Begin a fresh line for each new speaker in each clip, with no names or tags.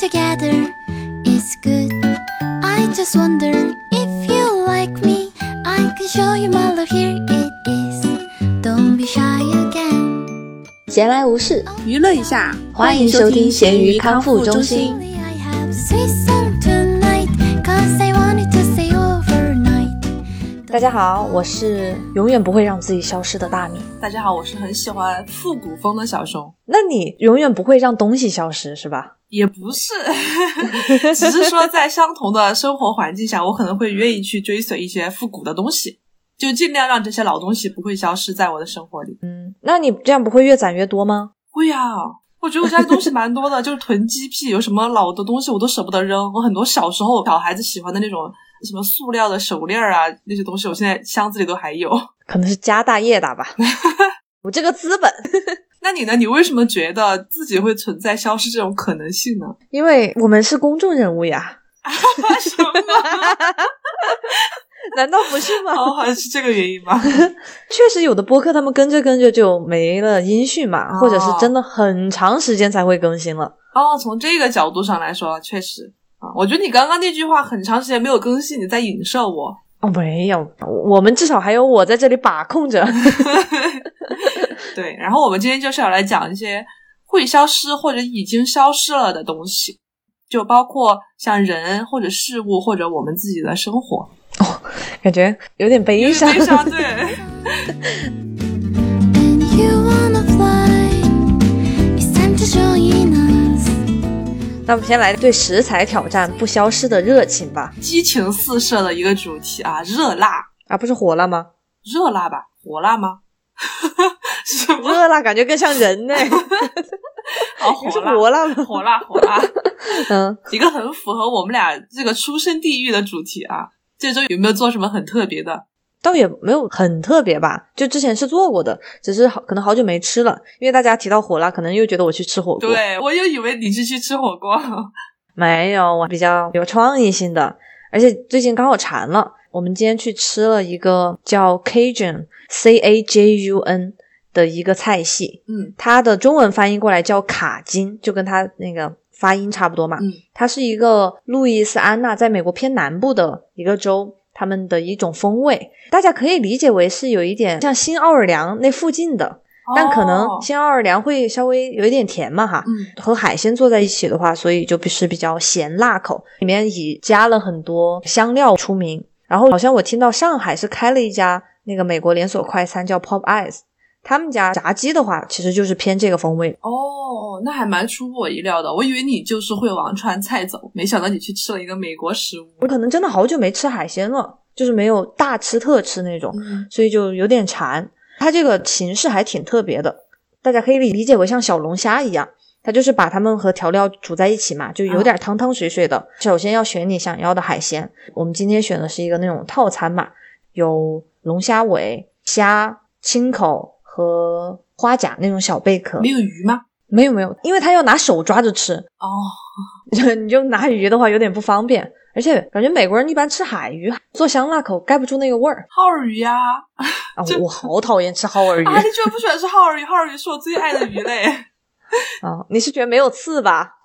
together is good. I just wonder if you like me. I can show you my love. Here it is. Don't be shy again.
闲来无事，
娱乐一下，
欢迎收听咸鱼康复中心。 大家好，我是永远不会让自己消失的大米。
大家好，我是很喜欢复古风的小熊，
那你永远不会让东西消失是吧？
也不是，只是说在相同的生活环境下，我可能会愿意去追随一些复古的东西，就尽量让这些老东西不会消失在我的生活里。
嗯，那你这样不会越攒越多吗？
会呀、我觉得我家里东西蛮多的，就是囤积癖，有什么老的东西我都舍不得扔。我很多小时候小孩子喜欢的那种什么塑料的手链啊，那些东西，我现在箱子里都还有。
可能是家大业大吧。我这个资本，
那你呢？你为什么觉得自己会存在消失这种可能性呢？
因为我们是公众人物呀，
什么？
难道不是吗？
哦，好像是这个原因吧。
确实有的播客他们跟着跟着就没了音讯嘛，
哦
或者是真的很长时间才会更新了。
哦，从这个角度上来说，确实啊，我觉得你刚刚那句话很长时间没有更新，你在影射我。
哦，没有，我们至少还有我在这里把控着。
对，然后我们今天就是要来讲一些会消失或者已经消失了的东西，就包括像人或者事物或者我们自己的生活。
感觉有点悲
因
伤。那我们先来对食材挑战不消失的热情吧。
激情四射的一个主题啊，热辣，
啊，不是火辣吗？
热辣吧，火辣吗？什么？
热辣感觉更像人呢，
哦，
不是
火辣，
火辣吗？
火辣，火辣。
嗯，
一个很符合我们俩这个出生地域的主题啊。这周有没有做什么很特别的？
倒也没有很特别吧，就之前是做过的，只是好可能好久没吃了，因为大家提到火辣，可能又觉得我去吃火锅。，
对我又以为你是去吃火锅。
没有，我比较有创意性的，而且最近刚好馋了。我们今天去吃了一个叫 Cajun C A J U N 的一个菜系，
嗯
它的中文翻译过来叫卡金，就跟它那个发音差不多嘛。
嗯
它是一个路易斯安那在美国偏南部的一个州，他们的一种风味，大家可以理解为是有一点像新奥尔良那附近的，但可能
哦
新奥尔良会稍微有一点甜嘛哈。
嗯
和海鲜做在一起的话，所以就不是比较咸辣口，里面以加了很多香料出名。然后好像我听到上海是开了一家那个美国连锁快餐叫 Pop Eyes，他们家炸鸡的话其实就是偏这个风味。
哦，那还蛮出乎我意料的。我以为你就是会往川菜走，没想到你去吃了一个美国食物。
我可能真的好久没吃海鲜了，就是没有大吃特吃那种，
嗯
所以就有点馋。它这个形式还挺特别的，大家可以理解为像小龙虾一样，它就是把它们和调料煮在一起嘛，就有点汤汤水水的。首先要选你想要的海鲜，我们今天选的是一个那种套餐嘛，有龙虾尾、虾、青口和花甲那种小贝壳
没。有鱼吗？
没有没有，因为它要拿手抓着吃，
哦，
你就拿鱼的话有点不方便，而且感觉美国人一般吃海鱼做香辣口盖不住那个味儿
耗儿鱼呀、
啊
这！
我好讨厌吃耗儿鱼
啊！你居然不喜欢吃耗儿鱼？耗儿鱼是我最爱的鱼类。
啊！你是觉得没有刺吧？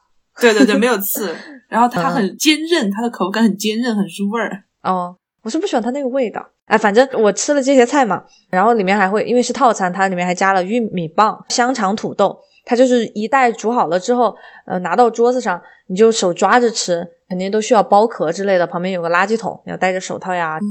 对对对，没有刺，然后它
嗯
很坚韧，它的口感很坚韧，很入味儿。
哦，我是不喜欢它那个味道。哎，反正我吃了这些菜嘛，然后里面还会因为是套餐，它里面还加了玉米棒、香肠、土豆。它就是一袋煮好了之后，呃，拿到桌子上，你就手抓着吃，肯定都需要剥壳之类的。旁边有个垃圾桶，你要戴着手套呀。
嗯，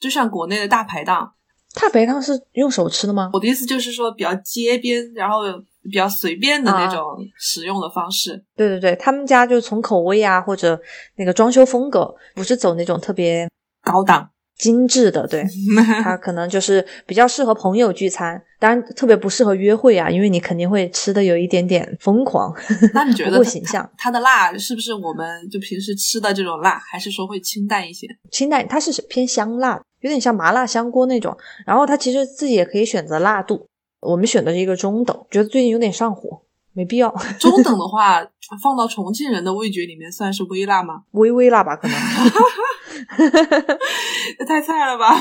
就像国内的大排档。
大排档是用手吃的吗？
我的意思就是说，比较街边，然后比较随便的那
啊
种食用的方式。
对对对，他们家就从口味啊或者那个装修风格，不是走那种特别
高档。
精致的，对，它可能就是比较适合朋友聚餐，当然特别不适合约会啊，因为你肯定会吃的有一点点疯狂，
那你觉得它
够形象。
它的辣是不是我们就平时吃的这种辣，还是说会清淡一些？
清淡，它是偏香辣，有点像麻辣香锅那种。然后它其实自己也可以选择辣度，我们选的是一个中等，觉得最近有点上火，没必要，
中等的话，放到重庆人的味觉里面算是微辣吗？
微微辣吧，可能。
这太菜了吧！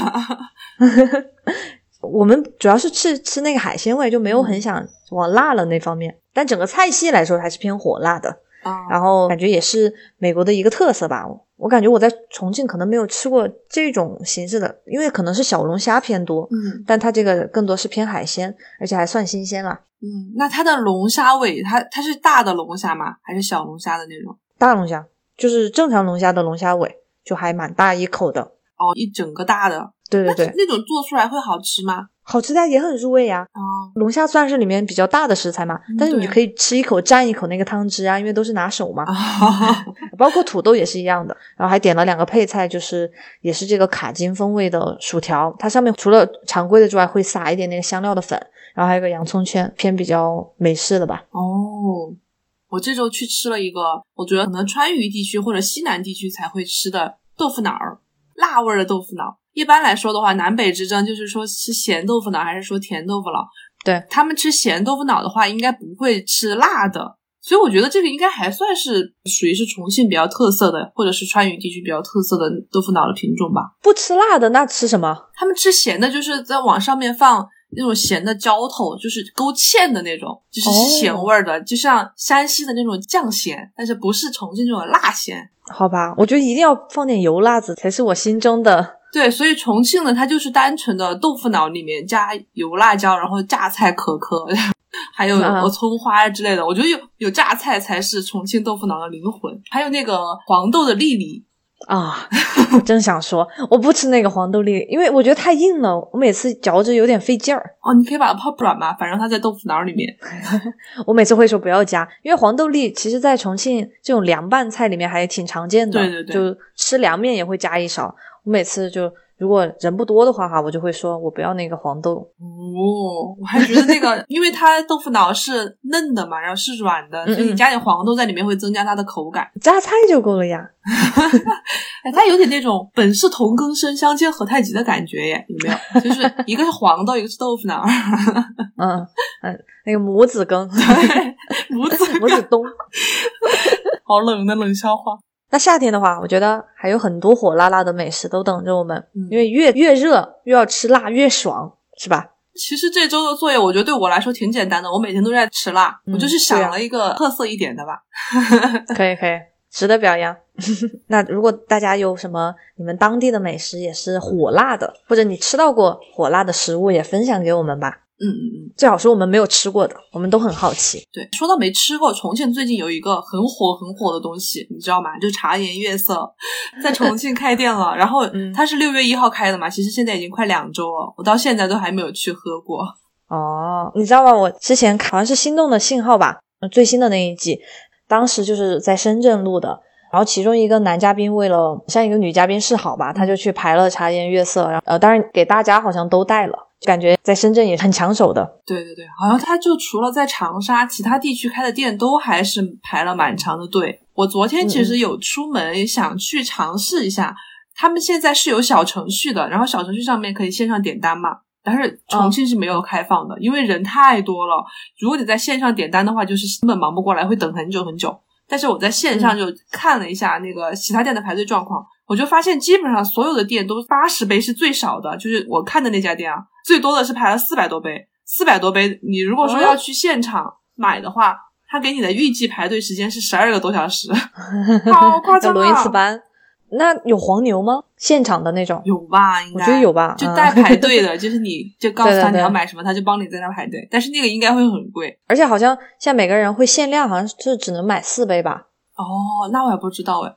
我们主要是吃吃那个海鲜味，就没有很想往辣了那方面。但整个菜系来说还是偏火辣的。
啊，
然后感觉也是美国的一个特色吧。我感觉我在重庆可能没有吃过这种形式的，因为可能是小龙虾偏多，
嗯
但它这个更多是偏海鲜，而且还算新鲜啦。
嗯，那它的龙虾尾，它它是大的龙虾吗？还是小龙虾的那种？
大龙虾就是正常龙虾的龙虾尾，就还蛮大一口的。
哦，一整个大的，
对对对，
那种做出来会好吃吗？
好吃的也很入味呀、
啊，
龙虾算是里面比较大的食材嘛，但是你
对
可以吃一口蘸一口那个汤汁啊，因为都是拿手嘛。
啊
包括土豆也是一样的，然后还点了两个配菜，就是也是这个卡金风味的薯条，它上面除了常规的之外，会撒一点那个香料的粉，然后还有个洋葱圈，偏比较美式的吧。
哦，我这周去吃了一个，我觉得可能川渝地区或者西南地区才会吃的豆腐脑儿，辣味儿的豆腐脑。一般来说的话，南北之争就是说吃咸豆腐脑还是说甜豆腐脑。
对
他们吃咸豆腐脑的话，应该不会吃辣的，所以我觉得这个应该还算是属于是重庆比较特色的，或者是川渝地区比较特色的豆腐脑的品种吧。
不吃辣的那吃什么？
他们吃咸的，就是在往上面放那种咸的浇头，就是勾芡的那种，就是是咸味儿的，就像山西的那种酱咸，但是不是重庆这种辣咸。
好吧，我觉得一定要放点油辣子才是我心中的。
对，所以重庆呢，它就是单纯的豆腐脑里面加油辣椒，然后榨菜可可，还有
啊
葱花之类的。我觉得有有榨菜才是重庆豆腐脑的灵魂。还有那个黄豆的粒粒，
啊，我真想说，我不吃那个黄豆粒，因为我觉得太硬了，我每次嚼着有点费劲儿。
哦，你可以把它泡软嘛，反正它在豆腐脑里面。
我每次会说不要加，因为黄豆粒其实在重庆这种凉拌菜里面还挺常见的，
对对对
就吃凉面也会加一勺。我每次就如果人不多的话哈，我就会说我不要那个黄豆。
哦，我还觉得那个，因为它豆腐脑是嫩的嘛，然后是软的，所以你加点黄豆在里面会增加它的口感。
榨菜就够了呀。
哎，它有点那种本是同根生，相煎何太急的感觉耶，有没有？就是一个是黄豆，一个是豆腐脑，
嗯嗯，那个母子羹，
母子
母子冬。
好冷的冷笑话。
那夏天的话，我觉得还有很多火辣辣的美食都等着我们，
嗯
因为越越热越要吃辣越爽，是吧？
其实这周的作业，我觉得对我来说挺简单的，我每天都在吃辣，
嗯
我就是想了一个特色一点的吧。
可以可以，值得表扬。那如果大家有什么你们当地的美食也是火辣的，或者你吃到过火辣的食物，也分享给我们吧。
嗯嗯嗯，
最好是我们没有吃过的，我们都很好奇。
对，说到没吃过，重庆最近有一个很火很火的东西，你知道吗？就茶颜悦色，在重庆开店了。然后
嗯
它是六月一号开的嘛，其实现在已经快两周了，我到现在都还没有去喝过。
哦，你知道吗？我之前好像是《心动的信号》吧，呃最新的那一季，当时就是在深圳录的。然后其中一个男嘉宾为了向一个女嘉宾示好吧，他就去排了茶颜悦色，然后呃，当然给大家好像都带了，感觉在深圳也很抢手的。
对对对，好像他就除了在长沙，其他地区开的店都还是排了蛮长的队。我昨天其实有出门想去尝试一下，他们现在是有小程序的，然后小程序上面可以线上点单嘛。但是重庆是没有开放的，因为人太多了。如果你在线上点单的话，就是根本忙不过来，会等很久很久。但是我在线上就看了一下那个其他店的排队状况，我就发现基本上所有的店都八十杯是最少的，就是我看的那家店啊，最多的是排了四百多杯，四百多杯。你如果说要去现场买的话，他给你的预计排队时间是十二个多小时，好夸
要
张
轮一次
啊！
班。那有黄牛吗？现场的那种？
有吧？应该
我
该
觉得有吧。嗯
就带排 队的，就是你就告诉他你要买什么，他就帮你在那排队。但是那个应该会很贵
而且好像现在每个人会限量，好像是只能买四杯吧。
哦。那我也不知道哎。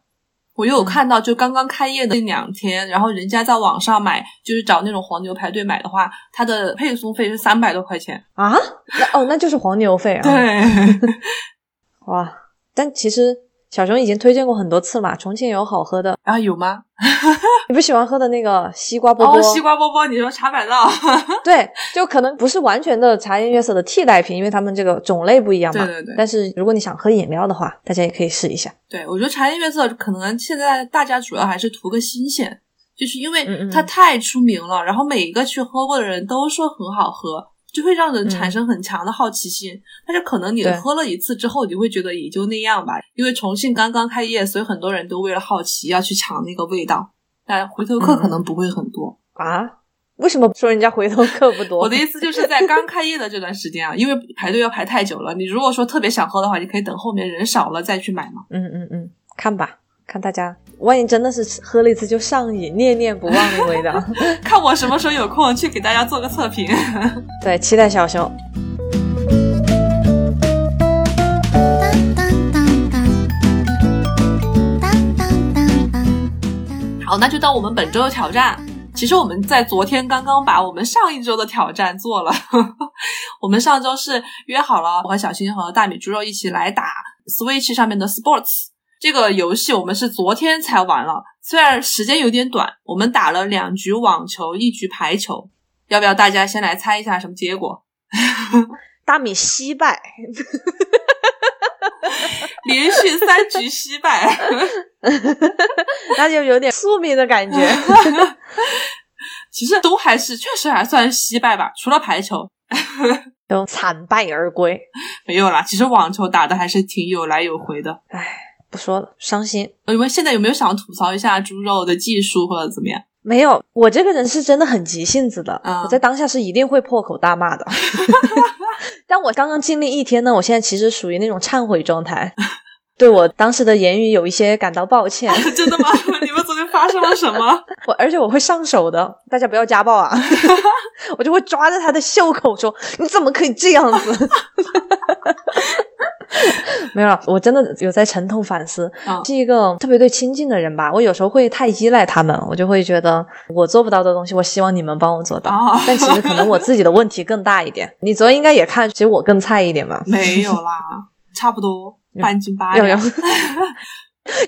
我又有看到，就刚刚开业的那两天，然后人家在网上买，就是找那种黄牛排队买的话，它的配送费是三百多块钱。
啊？那哦，那就是黄牛费啊。，
对，
哇！但其实小熊已经推荐过很多次嘛，重庆有好喝的。
啊有吗？
你不喜欢喝的那个西瓜波波？
哦，西瓜波波，你说茶百道？
对，就可能不是完全的茶颜悦色的替代品，因为他们这个种类不一样嘛。
对对对
但是如果你想喝饮料的话，大家也可以试一下。
对，我觉得茶颜悦色可能现在大家主要还是图个新鲜，就是因为它太出名了，然后每一个去喝过的人都说很好喝，就会让人产生很强的好奇心。但是可能你喝了一次之后，你会觉得也就那样吧，因为重庆刚刚开业，所以很多人都为了好奇要去尝那个味道，但回头客可能不会很多。
啊？为什么说人家回头客不多？
我的意思就是在刚开业的这段时间啊，因为排队要排太久了。你如果说特别想喝的话，你可以等后面人少了再去买嘛。
嗯嗯嗯，看吧，看大家，万一真的是喝了一次就上瘾，念念不忘的味道。
看我什么时候有空去给大家做个测评。
对，期待小熊。
当当当当，当当当当。
好，那就到我们本周的挑战。其实我们在昨天刚刚把我们上一周的挑战做了。我们上周是约好了，我和小新和大米猪肉一起来打 Switch 上面的 Sports。这个游戏。我们是昨天才玩了，虽然时间有点短，我们打了两局网球，一局排球。要不要大家先来猜一下什么结果？
大米惜败，
连续三局惜败。
那就有点宿命的感觉。
其实都还是确实还算惜败吧，除了排球
都惨败而归。
没有啦。其实网球打的还是挺有来有回的。
唉，不说了，伤心。
你们现在有没有想吐槽一下猪肉的技术或者怎么样？
没有，我这个人是真的很急性子的，
嗯
我在当下是一定会破口大骂的。但我刚刚经历一天呢，我现在其实属于那种忏悔状态，对我当时的言语有一些感到抱歉。
真的吗？你们昨天发生了什么？
我而且我会上手的，大家不要家暴啊！我就会抓着他的袖口说：“你怎么可以这样子？” 没有了，我真的有在沉痛反思，
嗯
是一个特别对亲近的人吧。我有时候会太依赖他们，我就会觉得我做不到的东西，我希望你们帮我做到。
哦
但其实可能我自己的问题更大一点。你昨天应该也看，其实我更菜一点吧？
没有啦，差不多半斤八两。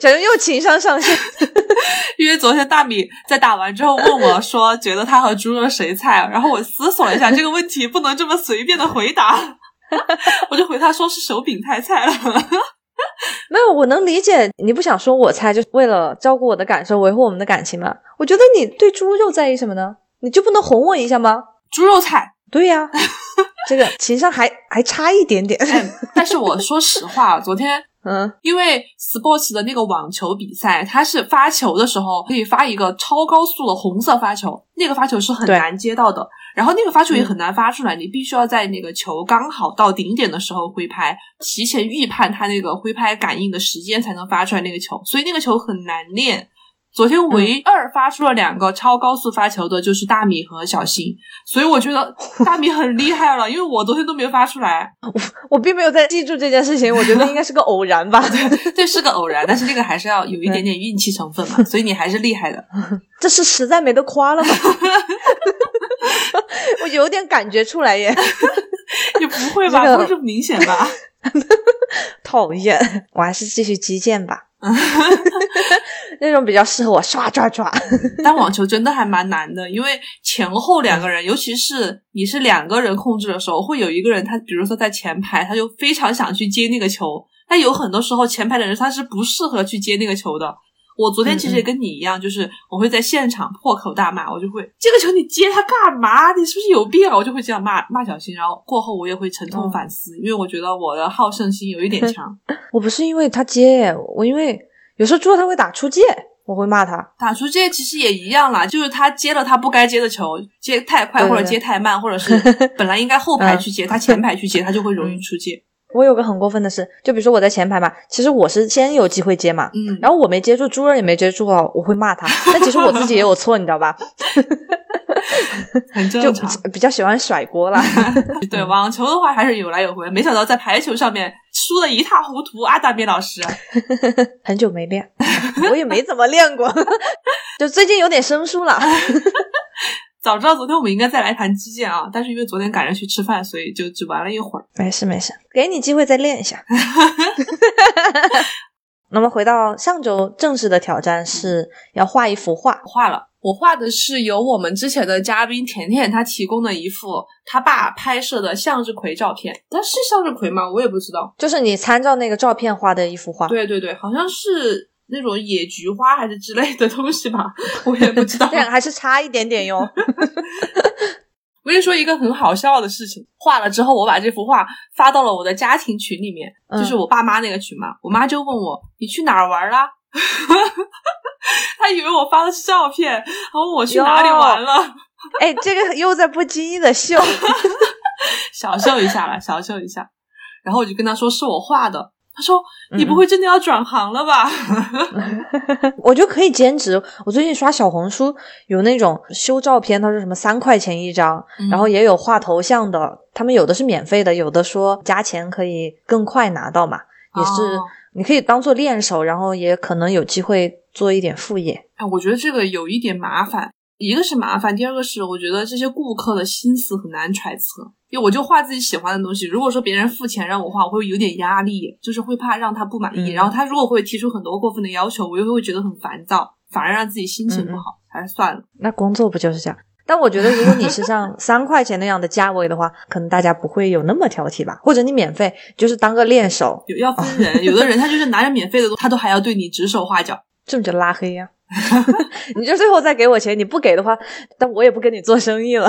小熊又情商上线，
因为昨天大米在打完之后问我说，觉得他和猪肉谁菜？然后我思索了一下，这个问题不能这么随便的回答，我就回他说是手柄太菜了。
没有，我能理解你不想说我猜，就是为了照顾我的感受，维护我们的感情嘛。我觉得你对猪肉在意什么呢？你就不能哄我一下吗？
猪肉菜，
对呀、这个情商还还差一点点。
哎，但是我说实话，昨天
嗯，
因为 sports 的那个网球比赛，它是发球的时候可以发一个超高速的红色发球，那个发球是很难接到的。然后那个发球也很难发出来，你必须要在那个球刚好到顶点的时候挥拍，提前预判它那个挥拍感应的时间才能发出来那个球，所以那个球很难练。昨天唯二发出了两个超高速发球的就是大米和小新，所以我觉得大米很厉害了，因为我昨天都没有发出来。
我我并没有在记住这件事情，我觉得应该是个偶然吧。
对，这是个偶然，但是这个还是要有一点点运气成分嘛，所以你还是厉害的。
这是实在没得夸了吗？我有点感觉出来耶，
也不会 吧？
这个
不是这么明显吧？
讨厌，我还是继续击剑吧。那种比较适合我刷刷刷。
但网球真的还蛮难的，因为前后两个人，尤其是你是两个人控制的时候，会有一个人他比如说在前排，他就非常想去接那个球，但有很多时候前排的人他是不适合去接那个球的。我昨天其实也跟你一样，就是我会在现场破口大骂，我就会这个球你接它干嘛？你是不是有病啊？我就会这样骂骂小新，然后过后我也会沉痛反思，因为我觉得我的好胜心有一点强。
我不是因为他接，我因为有时候猪肉他会打出界，我会骂他。
打出界其实也一样啦，就是他接了他不该接的球，接太快或者接太慢，或者是 本来应该后排去接，他前排去接，他就会容易出界。
我有个很过分的事，就比如说我在前排嘛，其实我是先有机会接嘛，
嗯，
然后我没接住，猪肉也没接住哦，我会骂他，但其实我自己也有错，你知道吧？
很
就
正常。
比较喜欢甩锅啦。
对网球的话还是有来有回，没想到在排球上面输的一塌糊涂啊！大斌老师，
很久没练，我也没怎么练过，就最近有点生疏了。
早知道昨天我们应该再来盘击剑啊，但是因为昨天赶着去吃饭，所以就只玩了一会儿。
没事没事，给你机会再练一下。那么回到上周正式的挑战是要画一幅画，
画了，我画的是由我们之前的嘉宾甜甜她提供的一幅他爸拍摄的向日葵照片，但是向日葵吗？我也不知道。
就是你参照那个照片画的一幅画。
对对对，好像是那种野菊花还是之类的东西吧，我也不知道。
这样还是差一点点哟。
我跟你说一个很好笑的事情，画了之后，我把这幅画发到了我的家庭群里面，
嗯
就是我爸妈那个群嘛。我妈就问我：“你去哪儿玩啦？” 她以为我发的是照片，然后问我去哪里玩了。
哎，这个又在不经意的秀，
小秀一下了，小秀一下。然后我就跟他说是我画的，他说你不会真的要转行了吧？
我觉得可以兼职。我最近刷小红书，有那种修照片，他说什么三块钱一张，然后也有画头像的，他们有的是免费的，有的说加钱可以更快拿到嘛，也是你可以当做练手，然后也可能有机会做一点副业。
哎，我觉得这个有一点麻烦，一个是麻烦，第二个是我觉得这些顾客的心思很难揣测。因为我就画自己喜欢的东西，如果说别人付钱让我画，我会有点压力，就是会怕让他不满意。然后他如果会提出很多过分的要求，我又会觉得很烦躁，反而让自己心情不好，还是算了。
那工作不就是这样？但我觉得如果你是像三块钱那样的价位的话，可能大家不会有那么挑剔吧？或者你免费，就是当个练手，
有要分人，有的人他就是拿着免费的，他都还要对你指手画脚，
这不就拉黑呀？你就最后再给我钱，你不给的话，但我也不跟你做生意了。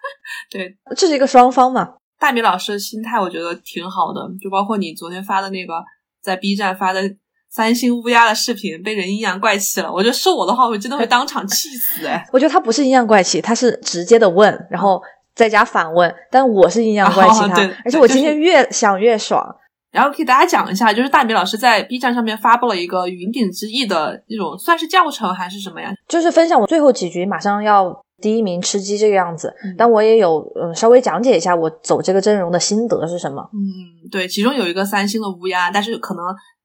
对，
这是一个双方嘛。
大米老师的心态我觉得挺好的，就包括你昨天发的那个在 B 站发的三星乌鸦的视频，被人阴阳怪气了。我觉得是我的话，我真的会当场气死哎。
我觉得他不是阴阳怪气，他是直接的问，然后再加反问。但我是阴阳怪气他，而且我今天越想越爽。
然后给大家讲一下，就是大米老师在 B 站上面发布了一个云顶之弈的那种，算是教程还是什么呀？
就是分享我最后几局马上要第一名吃鸡这个样子。但我也有嗯稍微讲解一下我走这个阵容的心得是什么。
嗯，对，其中有一个三星的乌鸦，但是可能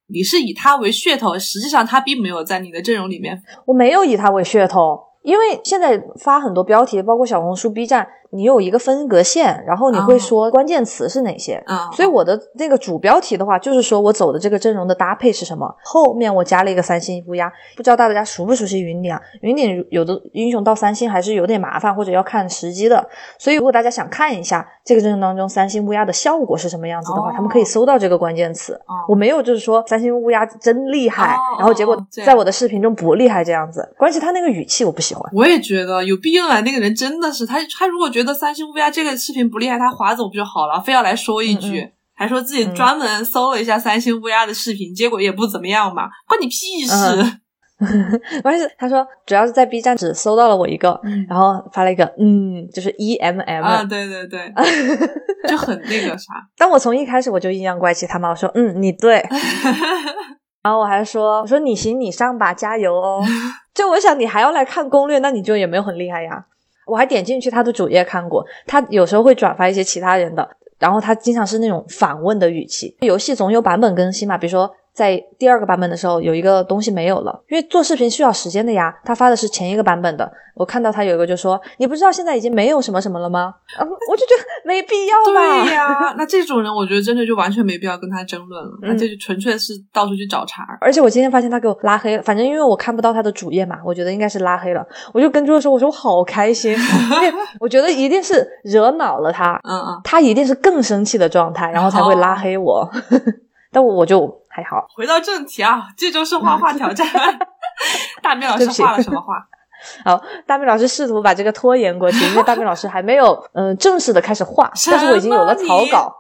你是以他为噱头，实际上他并没有在你的阵容里面。
我没有以他为噱头，因为现在发很多标题，包括小红书、B 站。你有一个分隔线，然后你会说关键词是哪些？
啊，
所以我的那个主标题的话，就是说我走的这个阵容的搭配是什么。后面我加了一个三星乌鸦，不知道大家熟不熟悉云顶啊？云顶有的英雄到三星还是有点麻烦，或者要看时机的。所以如果大家想看一下这个阵容当中三星乌鸦的效果是什么样子的话，他们可以搜到这个关键词。我没有就是说三星乌鸦真厉害，然后结果在我的视频中不厉害这样子。关键他那个语气我不喜欢。
我也觉得有病啊！那个人真的是他，他如果觉得三星乌鸦这个视频不厉害，他划走不就好了？非要来说一句，还说自己专门搜了一下三星乌鸦的视频，结果也不怎么样嘛，关你屁事！
关键是他说主要是在 B 站只搜到了我一个，然后发了一个嗯，就是 E M M
啊，对对对，就很那个啥。
但我从一开始我就阴阳怪气他嘛，我说嗯你对，然后我还说我说你行你上吧，加油哦！就我想你还要来看攻略，那你就也没有很厉害呀。我还点进去他的主页看过，他有时候会转发一些其他人的，然后他经常是那种反问的语气。游戏总有版本更新嘛，比如说。在第二个版本的时候，有一个东西没有了，因为做视频需要时间的呀。他发的是前一个版本的，我看到他有一个就说：“你不知道现在已经没有什么什么了吗？”啊，我就觉得没必要
吧。对呀，那这种人我觉得真的就完全没必要跟他争论了，那这就纯粹是到处去找茬。
而且我今天发现他给我拉黑了，反正因为我看不到他的主页嘛，我觉得应该是拉黑了。我就跟猪说：“我说我好开心，因为我觉得一定是惹恼了他，
嗯嗯，
他一定是更生气的状态，然后才会拉黑我。但我就。”还好，
回到正题啊，这周是画画挑战。大明老师画了什么画？
好，大明老师试图把这个拖延过去，因为大明老师还没有嗯正式的开始画，但是我已经有了草稿。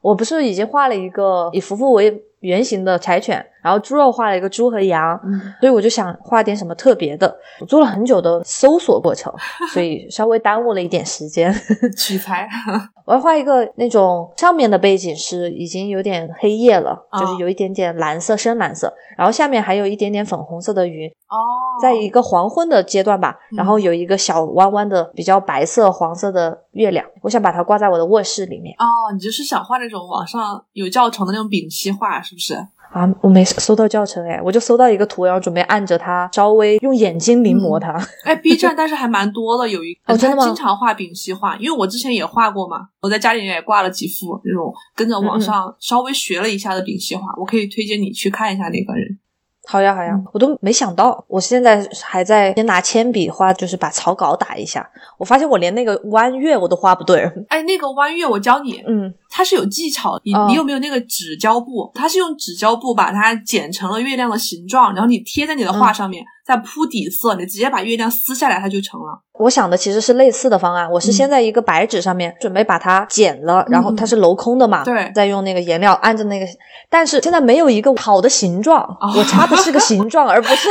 我不是已经画了一个以夫妇为原型的柴犬。然后猪肉画了一个猪和羊，所以我就想画点什么特别的。我做了很久的搜索过程，所以稍微耽误了一点时间。
取材，
我要画一个那种上面的背景是已经有点黑夜了，就是有一点点蓝色、深蓝色，然后下面还有一点点粉红色的云。
哦，
在一个黄昏的阶段吧，然后有一个小弯弯的比较白色、黄色的月亮，我想把它挂在我的卧室里面。
哦，你就是想画那种网上有教程的那种丙烯画，是不是？
啊，我没搜到教程哎，我就搜到一个图，然后准备按着它稍微用眼睛临摹它。
哎，B 站但是还蛮多的，有一
哦真的吗？
经常画丙烯画，因为我之前也画过嘛，我在家里面也挂了几幅那种跟着网上稍微学了一下的丙烯画，我可以推荐你去看一下那个人。
好呀好呀，我都没想到，我现在还在先拿铅笔画，就是把草稿打一下。我发现我连那个弯月我都画不对。
哎，那个弯月我教你，
嗯，
它是有技巧。你你有没有那个纸胶布？它是用纸胶布把它剪成了月亮的形状，然后你贴在你的画上面。再铺底色，你直接把月亮撕下来，它就成了。
我想的其实是类似的方案，我是先在一个白纸上面准备把它剪了，然后它是镂空的嘛，
对，
再用那个颜料按着那个，但是现在没有一个好的形状，我插的是个形状，而不是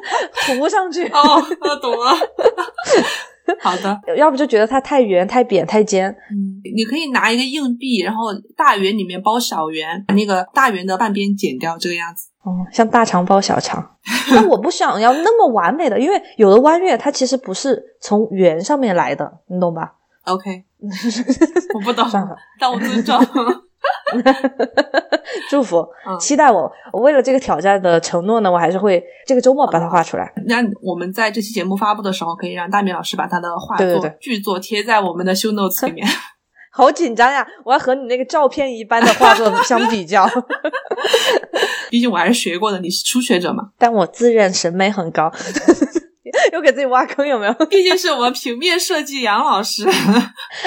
涂上去。
哦，我懂了。好的，
要不就觉得它太圆、太扁、太尖。
嗯，你可以拿一个硬币，然后大圆里面包小圆，把那个大圆的半边剪掉，这个样子。
哦，像大肠包小肠。但我不想要那么完美的，因为有的弯月它其实不是从圆上面来的，你懂吧
？OK，我不懂，但我尊重。
祝福，
嗯
期待我。我为了这个挑战的承诺呢，我还是会这个周末把它画出来。
那我们在这期节目发布的时候，可以让大米老师把他的画作、
对对对
剧作贴在我们的 show notes 里面。
好紧张呀！我要和你那个照片一般的画作相比较，
毕竟我还是学过的，你是初学者嘛。
但我自认审美很高。又给自己挖坑有没有？
毕竟是我们平面设计杨老师。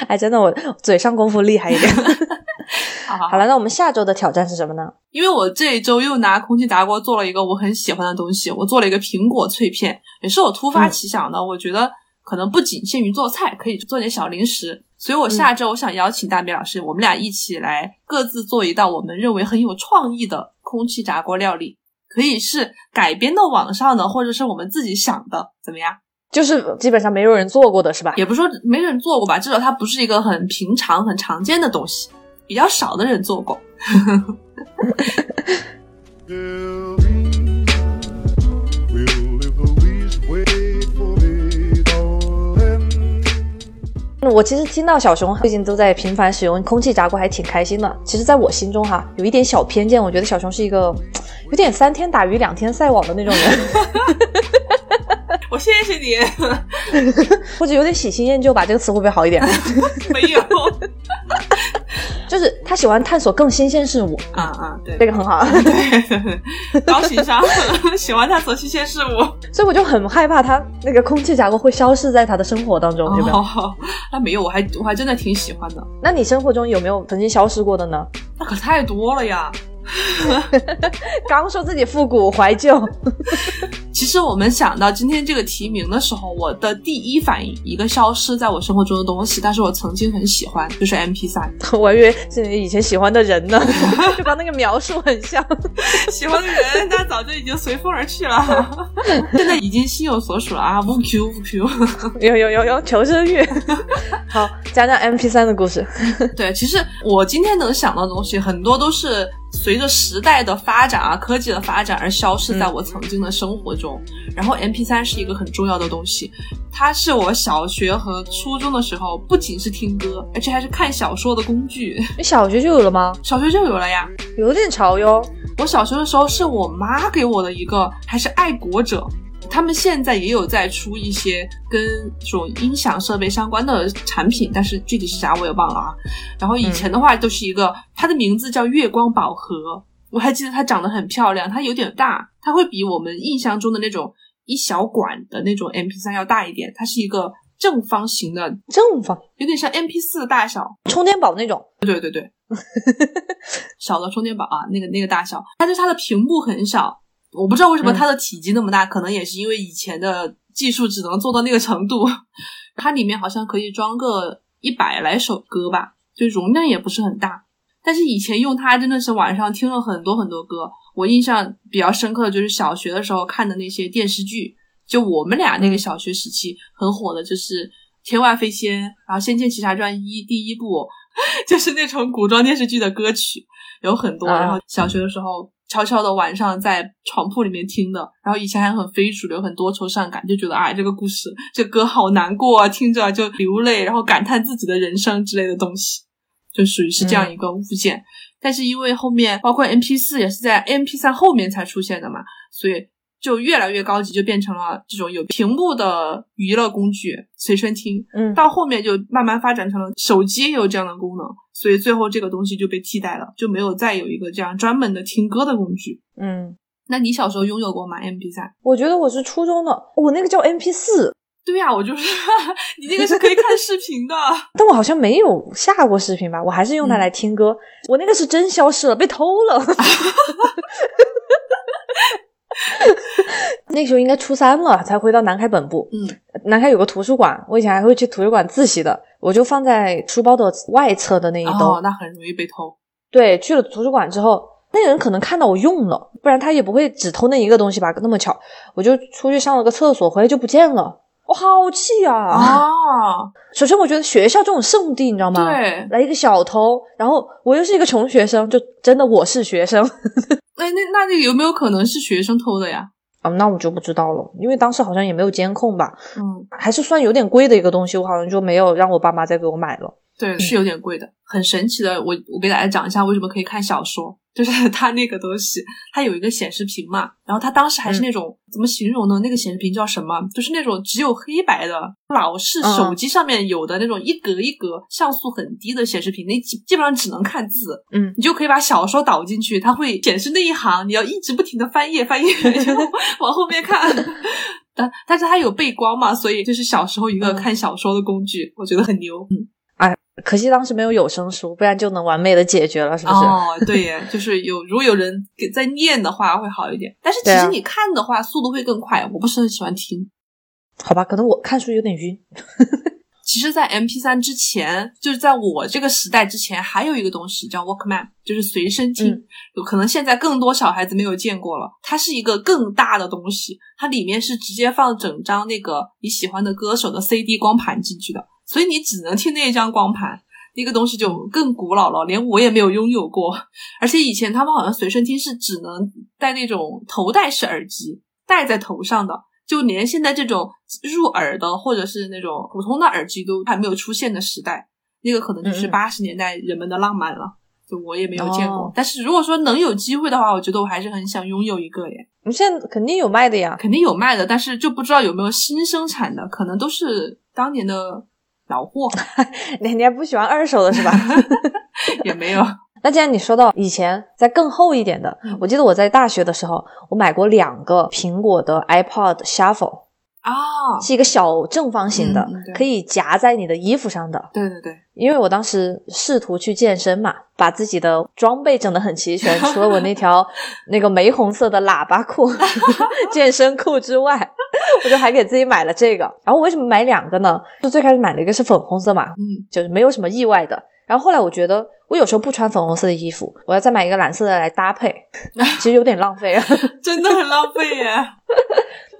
哎，真的，我嘴上功夫厉害一点。
好好
好了，那我们下周的挑战是什么呢？
因为我这一周又拿空气炸锅做了一个我很喜欢的东西，我做了一个苹果脆片，也是我突发奇想的。我觉得可能不仅限于做菜，可以做点小零食。所以我下周我想邀请大米老师，我们俩一起来各自做一道我们认为很有创意的空气炸锅料理，可以是改编的网上的，或者是我们自己想的，怎么样？
就是基本上没有人做过的是吧？
也不是说没人做过吧，至少它不是一个很平常、很常见的东西，比较少的人做过。
我其实听到小熊最近都在频繁使用空气炸锅，还挺开心的。其实，在我心中哈，有一点小偏见，我觉得小熊是一个有点三天打鱼两天晒网的那种人，
我谢谢你，
或者有点喜新厌旧吧。这个词会不会好一点？
没有，
就是他喜欢探索更新鲜事物，
啊啊，对
这个很好。
对，高情商，喜欢探索新鲜事物。
所以我就很害怕他那个空气炸锅会消失在他的生活当中，有没有？
哦，那没有，我还我还真的挺喜欢的，
那你生活中有没有曾经消失过的呢？
那可太多了呀。
刚说自己复古怀旧，
其实我们想到今天这个提名的时候，我的第一反应，一个消失在我生活中的东西，但是我曾经很喜欢，就是 MP 三。
我以为是你以前喜欢的人呢，就刚那个描述很像。
喜欢的人，他早就已经随风而去了，现在已经心有所属了啊！不 Q 不 Q。
有有有有求生欲。好，讲讲 MP 三的故事。
对，其实我今天能想到的东西，很多都是随着时代的发展啊、科技的发展而消失在我曾经的生活中。然后 MP 3是一个很重要的东西，它是我小学和初中的时候不仅是听歌，而且还是看小说的工具。
你小学就有了吗？
小学就有了呀。
有点潮哟。
我小学的时候是我妈给我的一个，还是爱国者。他们现在也有在出一些跟这种音响设备相关的产品，但是具体是啥我也忘了啊。然后以前的话都是一个，它的名字叫月光宝盒，我还记得它长得很漂亮，它有点大，它会比我们印象中的那种一小管的那种 MP 3要大一点，它是一个正方形的，
正方
有点像 MP 4的大小，
充电宝那种。
对对对，小的充电宝啊，那个那个大小，但是它的屏幕很小，我不知道为什么它的体积那么大，可能也是因为以前的技术只能做到那个程度。它里面好像可以装个一百来首歌吧，就容量也不是很大。但是以前用它真的是晚上听了很多很多歌，我印象比较深刻的就是小学的时候看的那些电视剧，就我们俩那个小学时期很火的，就是《天外飞仙》，然后《仙剑奇侠传一》第一部，就是那种古装电视剧的歌曲有很多。
啊
然后小学的时候悄悄的晚上在床铺里面听的，然后以前还很非主流，很多愁善感，就觉得哎这个故事这歌好难过啊，听着就流泪，然后感叹自己的人生之类的东西，就属于是这样一个物件。但是因为后面包括 MP 四也是在 MP 三后面才出现的嘛，所以就越来越高级，就变成了这种有屏幕的娱乐工具，随身听。
嗯，
到后面就慢慢发展成了手机也有这样的功能，所以最后这个东西就被替代了，就没有再有一个这样专门的听歌的工具。
嗯，
那你小时候拥有过吗？MP 三？
我觉得我是初中的，我那个叫 MP 四，
对呀、我就是 你那个是可以看视频的。
但我好像没有下过视频吧，我还是用它来听歌。我那个是真消失了，被偷了。那个时候应该初三了，才回到南开本部。
嗯，
南开有个图书馆，我以前还会去图书馆自习的，我就放在书包的外侧的那一兜。
哦，那很容易被偷。
对，去了图书馆之后，那个人可能看到我用了，不然他也不会只偷那一个东西吧？那么巧，我就出去上了个厕所，回来就不见了。我好气啊！
啊，
首先，我觉得学校这种圣地，你知道吗？，
对，
来一个小偷，然后我又是一个穷学生，就真的我是学生
那那那那有没有可能是学生偷的呀？
啊，那我就不知道了，因为当时好像也没有监控吧，
嗯，
还是算有点贵的一个东西，我好像就没有让我爸妈再给我买了。
对，是有点贵的，很神奇的。我我给大家讲一下为什么可以看小说，就是 它那个东西，它有一个显示屏嘛，然后它当时还是那种、怎么形容呢？那个显示屏叫什么？就是那种只有黑白的，老式
嗯
手机上面有的那种一格一格像素很低的显示屏，那基基本上只能看字，
嗯，
你就可以把小说导进去，它会显示那一行，你要一直不停的翻页翻页，然后 往后面看。但但是它有背光嘛，所以就是小时候一个
嗯
看小说的工具，我觉得很牛。
可惜当时没有有声书，不然就能完美的解决了，是不是？
哦，对耶，就是有如果有人给在念的话会好一点，但是其实你看的话速度会更快，我不是很喜欢听。
好吧，可能我看书有点晕。
其实，在 M P 三之前，就是在我这个时代之前，还有一个东西叫 Walkman，就是随身听。
嗯
有可能现在更多小孩子没有见过了。它是一个更大的东西，它里面是直接放整张那个你喜欢的歌手的 C D 光盘进去的，所以你只能听那一张光盘。那个东西就更古老了，连我也没有拥有过。而且以前他们好像随身听是只能戴那种头戴式耳机，戴在头上的，就连现在这种入耳的或者是那种普通的耳机都还没有出现的时代，那个可能就是八十年代人们的浪漫了。就我也没有见过，
哦
但是如果说能有机会的话，我觉得我还是很想拥有一个耶。
你现在肯定有卖的呀。
肯定有卖的，但是就不知道有没有新生产的，可能都是当年的老货，
你 你还不喜欢二手的是吧？
也没有。
那既然你说到以前在更厚一点的，
嗯
我记得我在大学的时候，我买过两个苹果的 iPod Shuffle，
啊，
是一个小正方形的，可以夹在你的衣服上的。
对对对，
因为我当时试图去健身嘛，把自己的装备整得很齐全，除了我那条那个玫红色的喇叭裤、健身裤之外，我就还给自己买了这个。然后我为什么买两个呢？就最开始买了一个是粉红色嘛，
嗯，
就是没有什么意外的。然后后来我觉得我有时候不穿粉红色的衣服，我要再买一个蓝色的来搭配，其实有点浪费啊。
真的很浪费耶。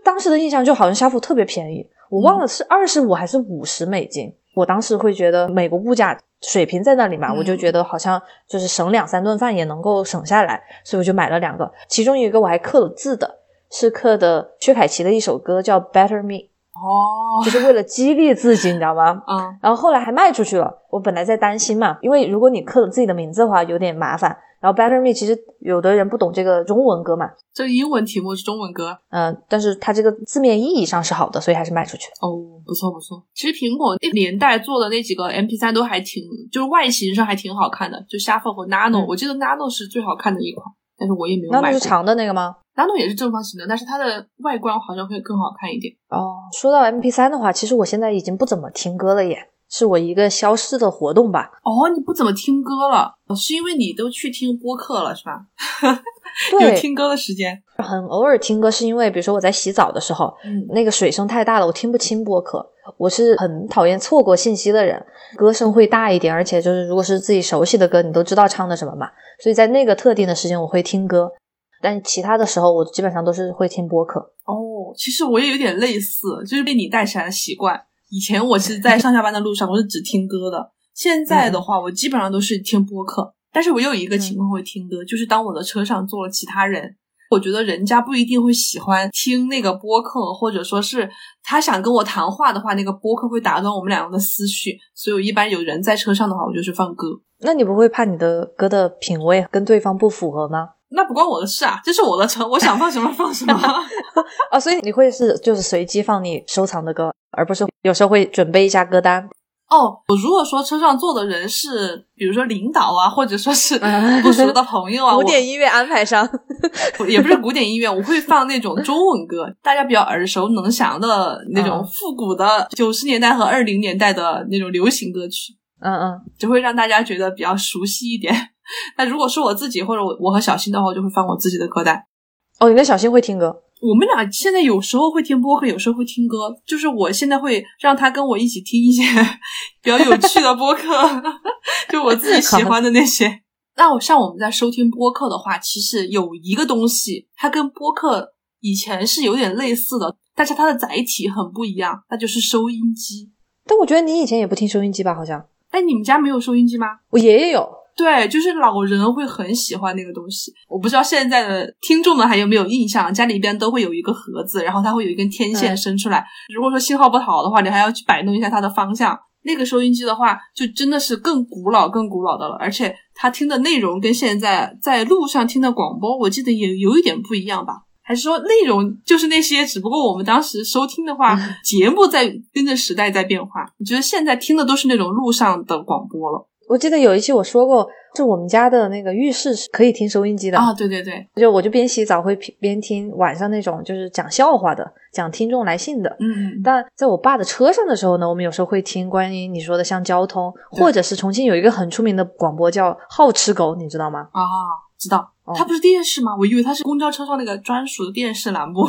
当时的印象就好像夏普特别便宜，我忘了是二十五还是五十美金。我当时会觉得美国物价水平在那里嘛，
嗯
我就觉得好像就是省两三顿饭也能够省下来，所以我就买了两个。其中一个我还刻了字的，是刻的薛凯琪的一首歌叫《Better Me》，
哦，
就是为了激励自己，你知道吗？
嗯，
然后后来还卖出去了。我本来在担心嘛，因为如果你刻了自己的名字的话，有点麻烦。然后 Better Me 其实有的人不懂这个中文歌嘛，
这个英文题目是中文歌。
嗯、但是它这个字面意义上是好的，所以还是卖出去。
哦，不错不错。其实苹果那个年代做的那几个 MP 3都还挺，就是外形上还挺好看的，就 Shuffle 和 Nano，、
嗯
我记得 Nano 是最好看的一款，但是我也没有
那
买过。
不是长的那个吗
？Nano 也是正方形的，但是它的外观好像会更好看一点。
哦，说到 MP 3的话，其实我现在已经不怎么听歌了耶，是我一个消失的活动吧。
哦，你不怎么听歌了，是因为你都去听播客了是吧？有
对，
听歌的时间。
很偶尔听歌，是因为比如说我在洗澡的时候，
嗯，
那个水声太大了，我听不清播客。我是很讨厌错过信息的人，歌声会大一点，而且就是如果是自己熟悉的歌，你都知道唱的什么嘛，所以在那个特定的时间我会听歌，但其他的时候我基本上都是会听播客。
哦，其实我也有点类似，就是被你带起来的习惯。以前我是在上下班的路上，我是只听歌的。现在的话，我基本上都是听播客。但是我又有一个情况会听歌，就是当我的车上坐了其他人，我觉得人家不一定会喜欢听那个播客，或者说是他想跟我谈话的话，那个播客会打断我们两个的思绪。所以我一般有人在车上的话，我就是放歌。
那你不会怕你的歌的品味跟对方不符合吗？
那不关我的事啊，这是我的车，我想放什么放什么。
啊，所以你会是就是随机放你收藏的歌，而不是有时候会准备一下歌单。
哦，我如果说车上坐的人是，比如说领导啊，或者说是
嗯
不熟的朋友啊，
古典音乐安排上，
也不是古典音乐，我会放那种中文歌，大家比较耳熟能详的那种
嗯
复古的九十年代和二零年代的那种流行歌曲，
嗯嗯，
就会让大家觉得比较熟悉一点。那如果是我自己或者我我和小新的话，我就会放我自己的歌单。
哦，你跟小新会听歌，
我们俩现在有时候会听播客，有时候会听歌。就是我现在会让他跟我一起听一些 比较有趣的播客，就我自己喜欢的那些。那我像我们在收听播客的话，其实有一个东西，它跟播客以前是有点类似的，但是它的载体很不一样，那就是收音机。
但我觉得你以前也不听收音机吧？好像
哎，你们家没有收音机吗？
我爷爷有。
对，就是老人会很喜欢那个东西。我不知道现在的听众们还有没有印象，家里边都会有一个盒子，然后它会有一根天线
嗯
伸出来。如果说信号不好的话，你还要去摆弄一下它的方向。那个收音机的话，就真的是更古老、更古老的了，而且它听的内容跟现在在路上听的广播，我记得也有一点不一样吧？还是说内容就是那些，只不过我们当时收听的话，节目在跟着时代在变化。我觉得现在听的都是那种路上的广播了
我记得有一期我说过，就我们家的那个浴室是可以听收音机的
啊！对对对，
就我就边洗澡会边听晚上那种就是讲笑话的，讲听众来信的。
嗯，
但在我爸的车上的时候呢，我们有时候会听关于你说的像交通，或者是重庆有一个很出名的广播叫“好吃狗”，你知道吗？
啊，知道，
哦
它不是电视吗？我以为它是公交车上那个专属的电视栏目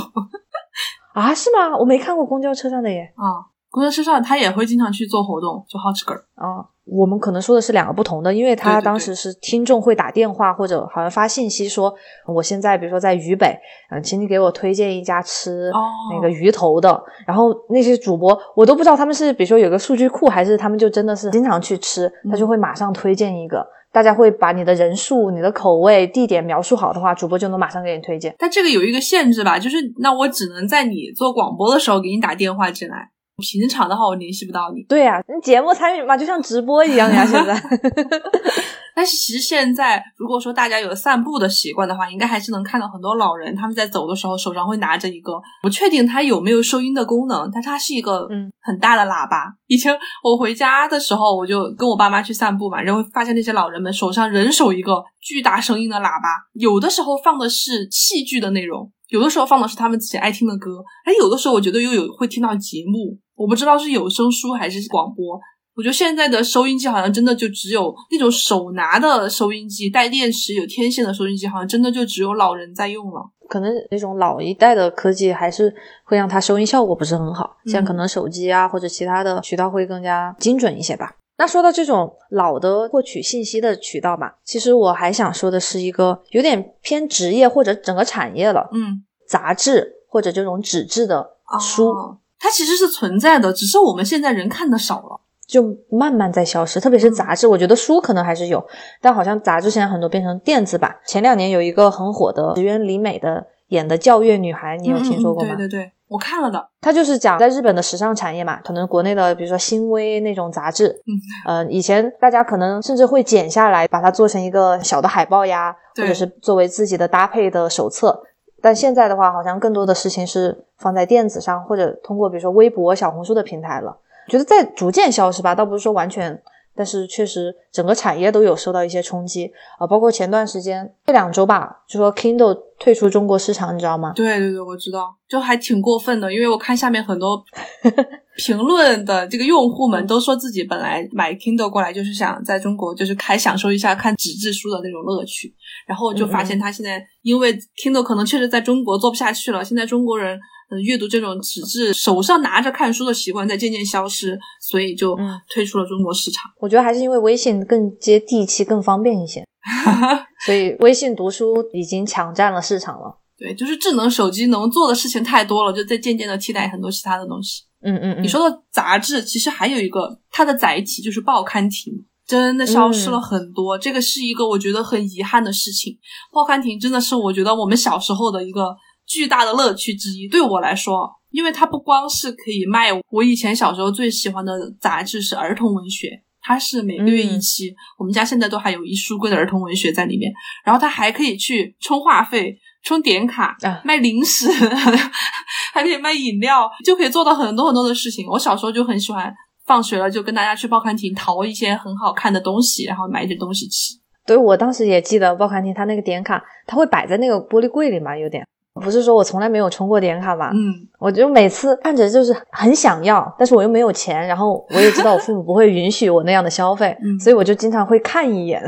啊，是吗？我没看过公交车上的耶。
啊。公交车上他也会经常去做活动，就好吃狗啊。
哦，我们可能说的是两个不同的，因为他当时是听众会打电话或者好像发信息说，我现在比如说在渝北，嗯、请你给我推荐一家吃
哦
那个鱼头的。然后那些主播我都不知道他们是比如说有个数据库，还是他们就真的是经常去吃，他就会马上推荐一个。大家会把你的人数、你的口味、地点描述好的话，主播就能马上给你推荐。
但这个有一个限制吧，就是那我只能在你做广播的时候给你打电话进来，平常的话我联系不到你。
对呀、你节目参与嘛，就像直播一样呀，现在。
但是其实现在，如果说大家有散步的习惯的话，应该还是能看到很多老人他们在走的时候手上会拿着一个，不确定它有没有收音的功能，但它是一个
嗯
很大的喇叭。以前我回家的时候，我就跟我爸妈去散步嘛，然后发现那些老人们手上人手一个巨大声音的喇叭，有的时候放的是戏剧的内容，有的时候放的是他们自己爱听的歌，哎，有的时候我觉得又有会听到节目，我不知道是有声书还是广播。我觉得现在的收音机好像真的就只有那种手拿的收音机，带电池、有天线的收音机，好像真的就只有老人在用了。
可能那种老一代的科技还是会让它收音效果不是很好，
嗯
像可能手机啊或者其他的渠道会更加精准一些吧。那说到这种老的获取信息的渠道嘛，其实我还想说的是一个有点偏职业或者整个产业了，
嗯，
杂志或者这种纸质的书、
哦它其实是存在的，只是我们现在人看的少了。
就慢慢在消失，特别是杂志，我觉得书可能还是有，但好像杂志现在很多变成电子版。前两年有一个很火的石原里美的演的教育女孩，你有听说过吗？
嗯嗯对对对，我看了的。
它就是讲在日本的时尚产业嘛，可能国内的比如说新微那种杂志，
嗯，
呃，以前大家可能甚至会剪下来，把它做成一个小的海报呀，或者是作为自己的搭配的手册。但现在的话，好像更多的事情是放在电子上，或者通过比如说微博、小红书的平台了。觉得在逐渐消失吧，倒不是说完全，但是确实整个产业都有受到一些冲击。啊、呃包括前段时间这两周吧，就说 Kindle 退出中国市场，你知道吗？
对对对，我知道，就还挺过分的，因为我看下面很多 评论的这个用户们都说自己本来买 Kindle 过来就是想在中国就是开享受一下看纸质书的那种乐趣，然后就发现他现在因为 Kindle 可能确实在中国做不下去了，现在中国人嗯阅读这种纸质手上拿着看书的习惯在渐渐消失，所以就
嗯
退出了中国市场。
我觉得还是因为微信更接地气、更方便一些，所以微信读书已经抢占了市场了。
对，就是智能手机能做的事情太多了，就在渐渐的替代很多其他的东西。
嗯嗯嗯，
你说的杂志，其实还有一个它的载体就是报刊亭，真的消失了很多。这个是一个我觉得很遗憾的事情。报刊亭真的是我觉得我们小时候的一个巨大的乐趣之一。对我来说，因为它不光是可以卖我以前小时候最喜欢的杂志是儿童文学。它是每个月一期，我们家现在都还有一书柜的儿童文学在里面。然后它还可以去充话费、充点卡、
啊
卖零食，还可以卖饮料，就可以做到很多很多的事情。我小时候就很喜欢，放学了就跟大家去报刊亭淘一些很好看的东西，然后买一点东西吃。
对我当时也记得报刊亭它那个点卡，它会摆在那个玻璃柜里嘛，有点。不是说我从来没有充过点卡嘛，
嗯，
我就每次看着就是很想要，但是我又没有钱，然后我也知道我父母不会允许我那样的消费，
嗯
所以我就经常会看一眼。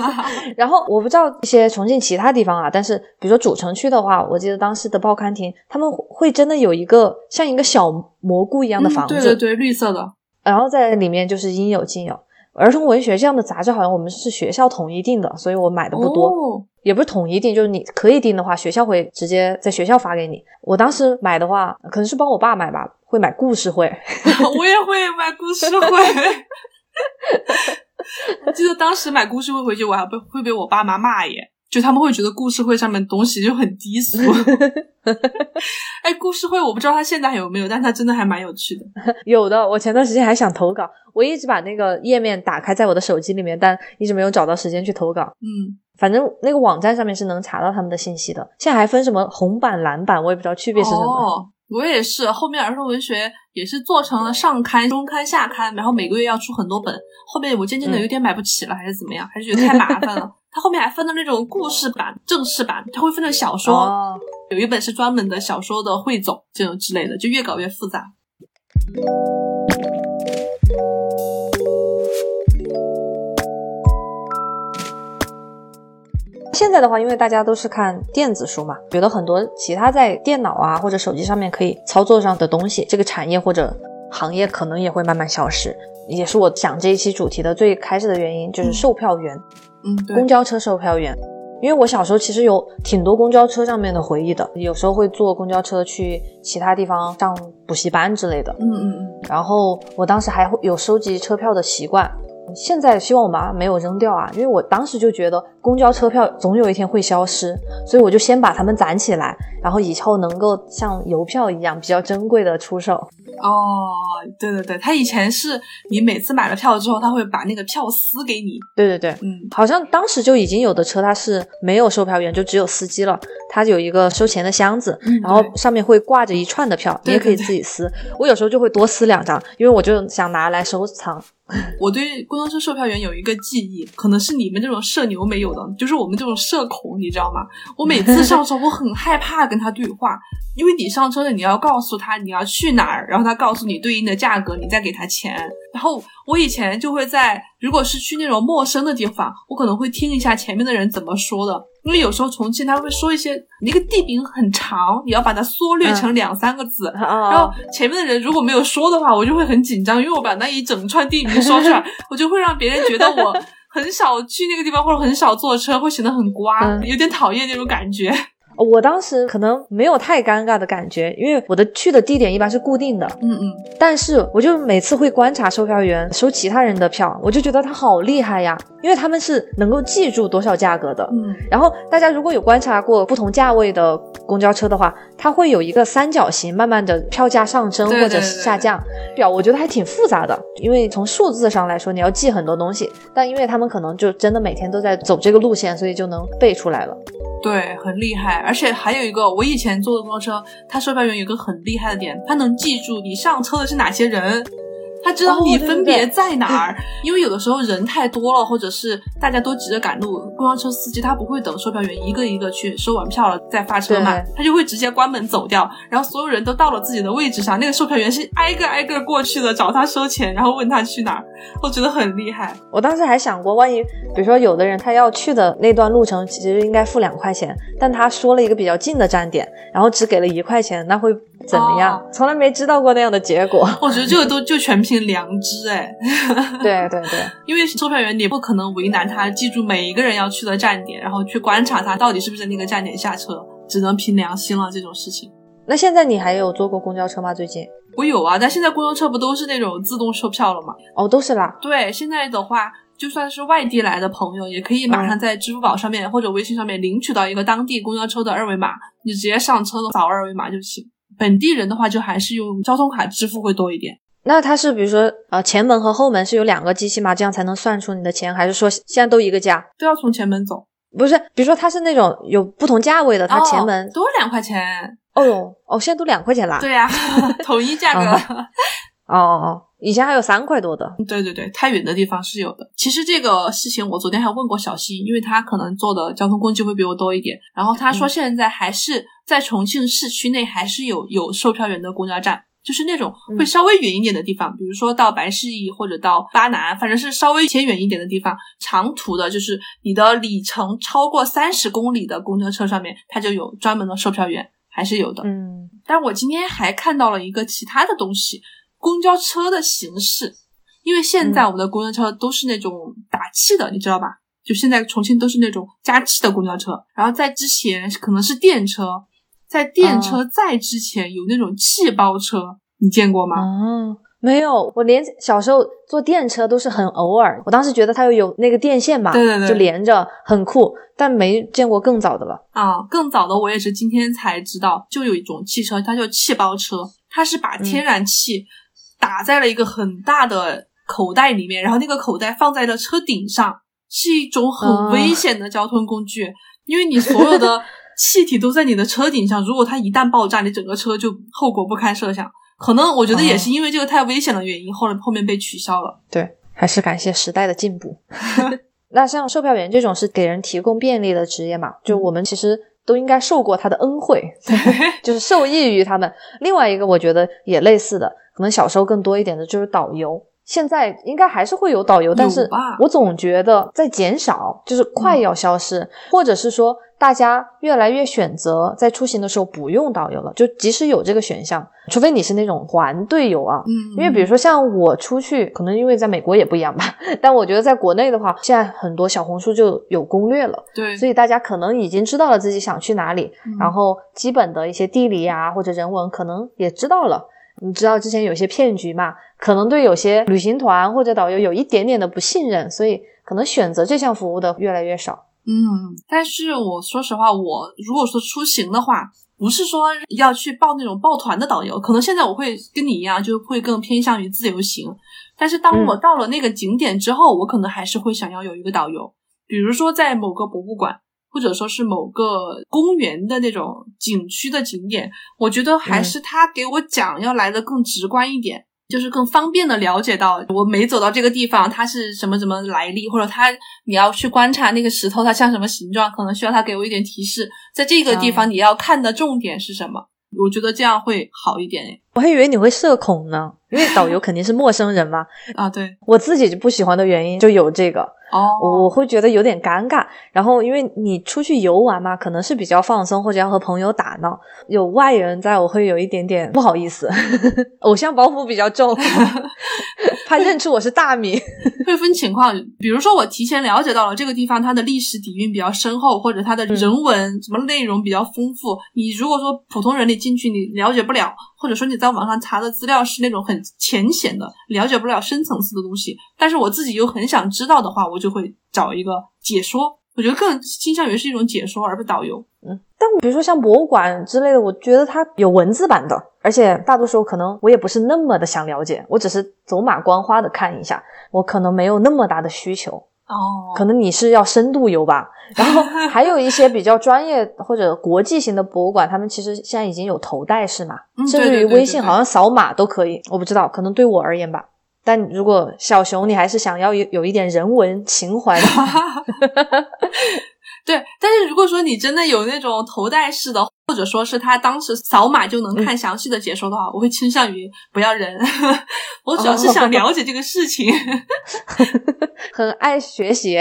然后我不知道一些重庆其他地方啊，但是比如说主城区的话，我记得当时的报刊亭，他们会真的有一个像一个小蘑菇一样的
嗯
房子，
对对对，绿色的，
然后在里面就是应有尽有。儿童文学这样的杂志好像我们是学校统一定的，所以我买的不多。
哦，
也不是统一订，就是你可以订的话，学校会直接在学校发给你。我当时买的话，可能是帮我爸买吧，会买故事会。
我也会买故事会。我记得当时买故事会回去，我还被会被我爸妈骂耶，就他们会觉得故事会上面东西就很低俗。哎，故事会我不知道它现在还有没有，但它真的还蛮有趣的。
有的，我前段时间还想投稿，我一直把那个页面打开在我的手机里面，但一直没有找到时间去投稿。
嗯，
反正那个网站上面是能查到他们的信息的。现在还分什么红版、蓝版，我也不知道区别是什么。
哦，我也是，后面儿童文学也是做成了上刊、中刊、下刊，然后每个月要出很多本。后面我渐渐的有点买不起了，还是怎么样？还是觉得太麻烦了。它后面还分了那种故事版、正式版，它会分成小说，
哦，
有一本是专门的小说的汇总，这种之类的，就越搞越复杂。
现在的话，因为大家都是看电子书嘛，觉得很多其他在电脑啊或者手机上面可以操作上的东西，这个产业或者行业可能也会慢慢消失。也是我讲这一期主题的最开始的原因，就是售票员，
嗯，对
公，交车售票员。因为我小时候其实有挺多公交车上面的回忆的，有时候会坐公交车去其他地方上补习班之类的。
嗯嗯嗯，
然后我当时还会有收集车票的习惯。现在希望我妈没有扔掉啊，因为我当时就觉得公交车票总有一天会消失，所以我就先把它们攒起来，然后以后能够像邮票一样比较珍贵的出售。
哦，对对对，他以前是你每次买了票之后，他会把那个票撕给你。
对对对，
嗯，
好像当时就已经有的车它是没有售票员，就只有司机了。它有一个收钱的箱子，
嗯
然后上面会挂着一串的票，你
对
也可以自己撕。我有时候就会多撕两张，因为我就想拿来收藏。
我对公交车售票员有一个记忆，可能是你们这种社牛没有的，就是我们这种社恐，你知道吗？我每次上车，我很害怕跟他对话，因为你上车了，你要告诉他你要去哪儿，然后他告诉你对应的价格，你再给他钱。然后我以前就会在，如果是去那种陌生的地方，我可能会听一下前面的人怎么说的，因为有时候重庆他会说一些，你那个地名很长，你要把它缩略成两三个字，然后
哦，
前面的人如果没有说的话，我就会很紧张，因为我把那一整串地名说出来，我就会让别人觉得我很少去那个地方，或者很少坐车，会显得很瓜，
嗯。
有点讨厌那种感觉。
我当时可能没有太尴尬的感觉，因为我的去的地点一般是固定的，
嗯嗯，
但是我就每次会观察售票员收其他人的票，我就觉得他好厉害呀，因为他们是能够记住多少价格的。
嗯，
然后大家如果有观察过不同价位的公交车的话，它会有一个三角形，慢慢的票价上升或者下降。表我觉得还挺复杂的，因为从数字上来说，你要记很多东西，但因为他们可能就真的每天都在走这个路线，所以就能背出来了。
对，很厉害。而且还有一个，我以前坐的公交车，它售票员有个很厉害的点，他能记住你上车的是哪些人。他知道
哦
你分别在哪儿，因为有的时候人太多了，或者是大家都急着赶路，公交车司机他不会等售票员一个一个去收完票了再发车嘛，他就会直接关门走掉，然后所有人都到了自己的位置上，那个售票员是挨个挨个过去的找他收钱，然后问他去哪儿，我觉得很厉害。
我当时还想过，万一比如说有的人他要去的那段路程其实应该付两块钱，但他说了一个比较近的站点，然后只给了一块钱，那会怎么样？
哦
从来没知道过那样的结果。
我觉得这个都就全凭良知哎，
对对对，
因为售票员你不可能为难他记住每一个人要去的站点，然后去观察他到底是不是那个站点下车，只能凭良心了这种事情。
那现在你还有坐过公交车吗？最近？
我有啊，但现在公交车不都是那种自动售票了吗？
哦，都是啦。
对，现在的话，就算是外地来的朋友，也可以马上在支付宝上面、或者微信上面领取到一个当地公交车的二维码，你直接上车扫二维码就行。本地人的话，就还是用交通卡支付会多一点。
那它是比如说呃前门和后门是有两个机器吗？这样才能算出你的钱，还是说现在都一个价？
都要从前门走，
不是，比如说它是那种有不同价位的，它前门
哦、都两块钱。
哦哟哦，现在都两块钱啦。
对呀、统一价格。
哦 哦哦，以前还有三块多的。
对对对，太远的地方是有的。其实这个事情我昨天还问过小新，因为他可能坐的交通工具会比我多一点。然后他说
嗯
现在还是在重庆市区内还是有有售票员的公交站，就是那种会稍微远一点的地方，比如说到白市驿或者到巴南，反正是稍微偏远一点的地方。长途的，就是你的里程超过三十公里的公交车上面，它就有专门的售票员，还是有的。
嗯，
但我今天还看到了一个其他的东西，公交车的形式。因为现在我们的公交车都是那种打气的，你知道吧？就现在重庆都是那种加气的公交车，然后在之前可能是电车，在电车在之前有那种气包车，你见过吗？
哦，没有，我连小时候坐电车都是很偶尔。我当时觉得它有有那个电线嘛，
对对对
就连着，很酷，但没见过更早的了。
啊，更早的我也是今天才知道，就有一种汽车，它叫气包车，它是把天然气打在了一个很大的口袋里面，然后那个口袋放在了车顶上，是一种很
哦
危险的交通工具，因为你所有的气体都在你的车顶上，如果它一旦爆炸，你整个车就后果不堪设想。可能我觉得也是因为这个太危险的原因，后来后面被取消了。
对，还是感谢时代的进步。那像售票员这种是给人提供便利的职业嘛，就我们其实都应该受过他的恩惠，就是受益于他们。另外一个我觉得也类似的，可能小时候更多一点的就是导游。现在应该还是会有导游，但是我总觉得在减少，就是快要消失，或者是说大家越来越选择在出行的时候不用导游了，就即使有这个选项，除非你是那种团队游啊，
嗯，
因为比如说像我出去，可能因为在美国也不一样吧，但我觉得在国内的话，现在很多小红书就有攻略了，
对，
所以大家可能已经知道了自己想去哪里，
嗯
然后基本的一些地理啊或者人文可能也知道了。你知道之前有些骗局嘛，可能对有些旅行团或者导游有一点点的不信任，所以可能选择这项服务的越来越少。
嗯，但是我说实话，我如果说出行的话，不是说要去报那种抱团的导游，可能现在我会跟你一样，就会更偏向于自由行。但是当我到了那个景点之后，我可能还是会想要有一个导游，比如说在某个博物馆，或者说是某个公园的那种景区的景点，我觉得还是他给我讲要来的更直观一点。就是更方便的了解到我每走到这个地方，它是什么什么来历，或者它你要去观察那个石头它像什么形状，可能需要他给我一点提示，在这个地方你要看的重点是什么？我觉得这样会好一点诶。
我还以为你会社恐呢，因为导游肯定是陌生人嘛。
啊，对，
我自己就不喜欢的原因就有这个，
哦，
我会觉得有点尴尬。然后因为你出去游玩嘛，可能是比较放松，或者要和朋友打闹，有外人在我会有一点点不好意思，偶像包袱比较重，怕认出我是大米。
会分情况，比如说我提前了解到了这个地方它的历史底蕴比较深厚，或者它的人文什么内容比较丰富。你如果说普通人你进去你了解不了，或者说你在网上查的资料是那种很浅显的，了解不了深层次的东西，但是我自己又很想知道的话，我就会找一个解说。我觉得更倾向于是一种解说，而不是导游。
嗯，但我比如说像博物馆之类的，我觉得它有文字版的，而且大多数可能我也不是那么的想了解，我只是走马观花的看一下，我可能没有那么大的需求。
哦
可能你是要深度游吧，然后还有一些比较专业或者国际型的博物馆，他们其实现在已经有头戴式嘛，
嗯
甚至于微信好像扫码都可以，我不知道，可能对我而言吧。但如果小熊你还是想要有有一点人文情怀的话，
对，但是如果说你真的有那种头戴式的，或者说是他当时扫码就能看详细的解说的话，我会倾向于不要人。我主要是想 了解这个事情。
很爱学习。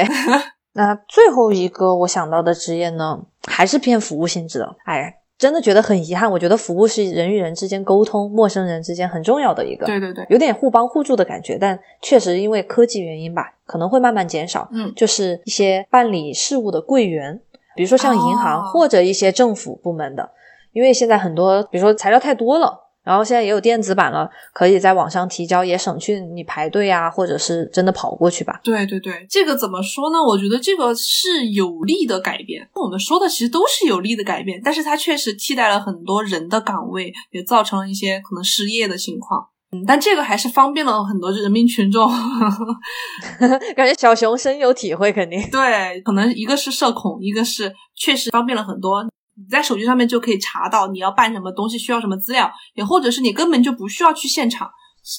那最后一个我想到的职业呢，还是偏服务性质的。哎，真的觉得很遗憾。我觉得服务是人与人之间沟通、陌生人之间很重要的一个，
对对对，
有点互帮互助的感觉。但确实因为科技原因吧，可能会慢慢减少。
嗯
就是一些办理事务的柜员，比如说像银行、
哦
或者一些政府部门的，因为现在很多，比如说材料太多了。然后现在也有电子版了，可以在网上提交，也省去你排队啊，或者是真的跑过去吧。
对对对，这个怎么说呢？我觉得这个是有利的改变。我们说的其实都是有利的改变，但是它确实替代了很多人的岗位，也造成了一些可能失业的情况。嗯，但这个还是方便了很多人民群众。
感觉小熊深有体会，肯定。
对，可能一个是社恐，一个是确实方便了很多。你在手机上面就可以查到你要办什么东西，需要什么资料，也或者是你根本就不需要去现场，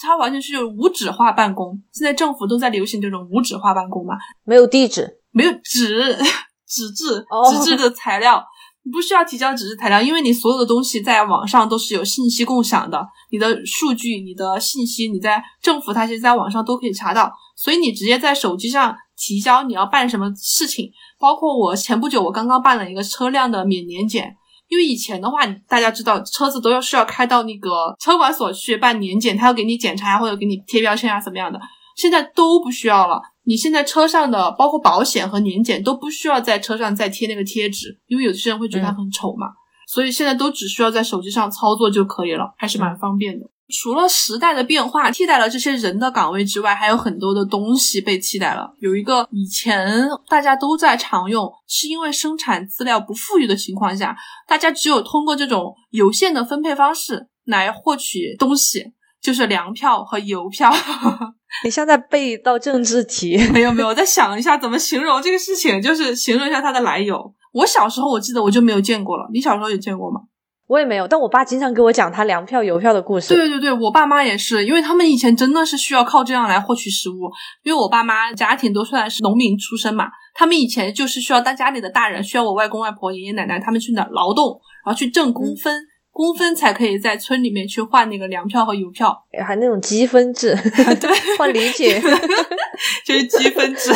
它完全是无纸化办公。现在政府都在流行这种无纸化办公嘛，
没有地址，
没有纸 纸质
哦
纸质的材料，你不需要提交纸质材料，因为你所有的东西在网上都是有信息共享的，你的数据、你的信息，你在政府它其实在网上都可以查到，所以你直接在手机上提交你要办什么事情，包括我前不久我刚刚办了一个车辆的免年检。因为以前的话，大家知道车子都要是要开到那个车管所去办年检，他要给你检查或者给你贴标签啊，怎么样的。现在都不需要了，你现在车上的包括保险和年检都不需要在车上再贴那个贴纸，因为有些人会觉得它很丑嘛，所以现在都只需要在手机上操作就可以了，还是蛮方便的。除了时代的变化替代了这些人的岗位之外，还有很多的东西被替代了。有一个以前大家都在常用，是因为生产资料不富裕的情况下，大家只有通过这种有限的分配方式来获取东西，就是粮票和邮票。
你像在背一道政治题，
没有没有，我在想一下怎么形容这个事情，就是形容一下它的来由。我小时候我记得我就没有见过了，你小时候有见过吗？
我也没有，但我爸经常给我讲他粮票、邮票的故事。
对对对，我爸妈也是，因为他们以前真的是需要靠这样来获取食物。因为我爸妈家庭都算是农民出身嘛，他们以前就是需要当家里的大人，需要我外公外婆、爷爷奶奶他们去哪劳动，然后去挣工分，工分才可以在村里面去换那个粮票和邮票，
还那种积分制，
对，
换礼品。
就是积分制。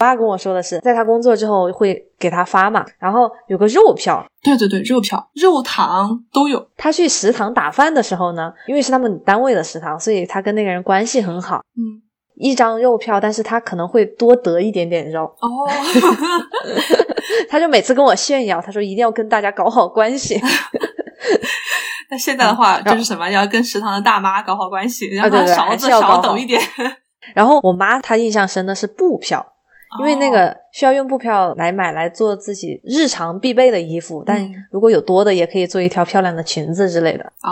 爸跟我说的是，在他工作之后会给他发嘛，然后有个肉票。
对对对，肉票、肉糖都有。
他去食堂打饭的时候呢，因为是他们单位的食堂，所以他跟那个人关系很好。
嗯，
一张肉票，但是他可能会多得一点点肉。
哦，
他就每次跟我炫耀，他说一定要跟大家搞好关系。
那现在的话就是什么？要跟食堂的大妈搞好关系，让她
对对还
勺子少抖一点。
然后我妈她印象深的是布票，因为那个需要用布票来买来做自己日常必备的衣服，但
嗯
如果有多的，也可以做一条漂亮的裙子之类的。
啊，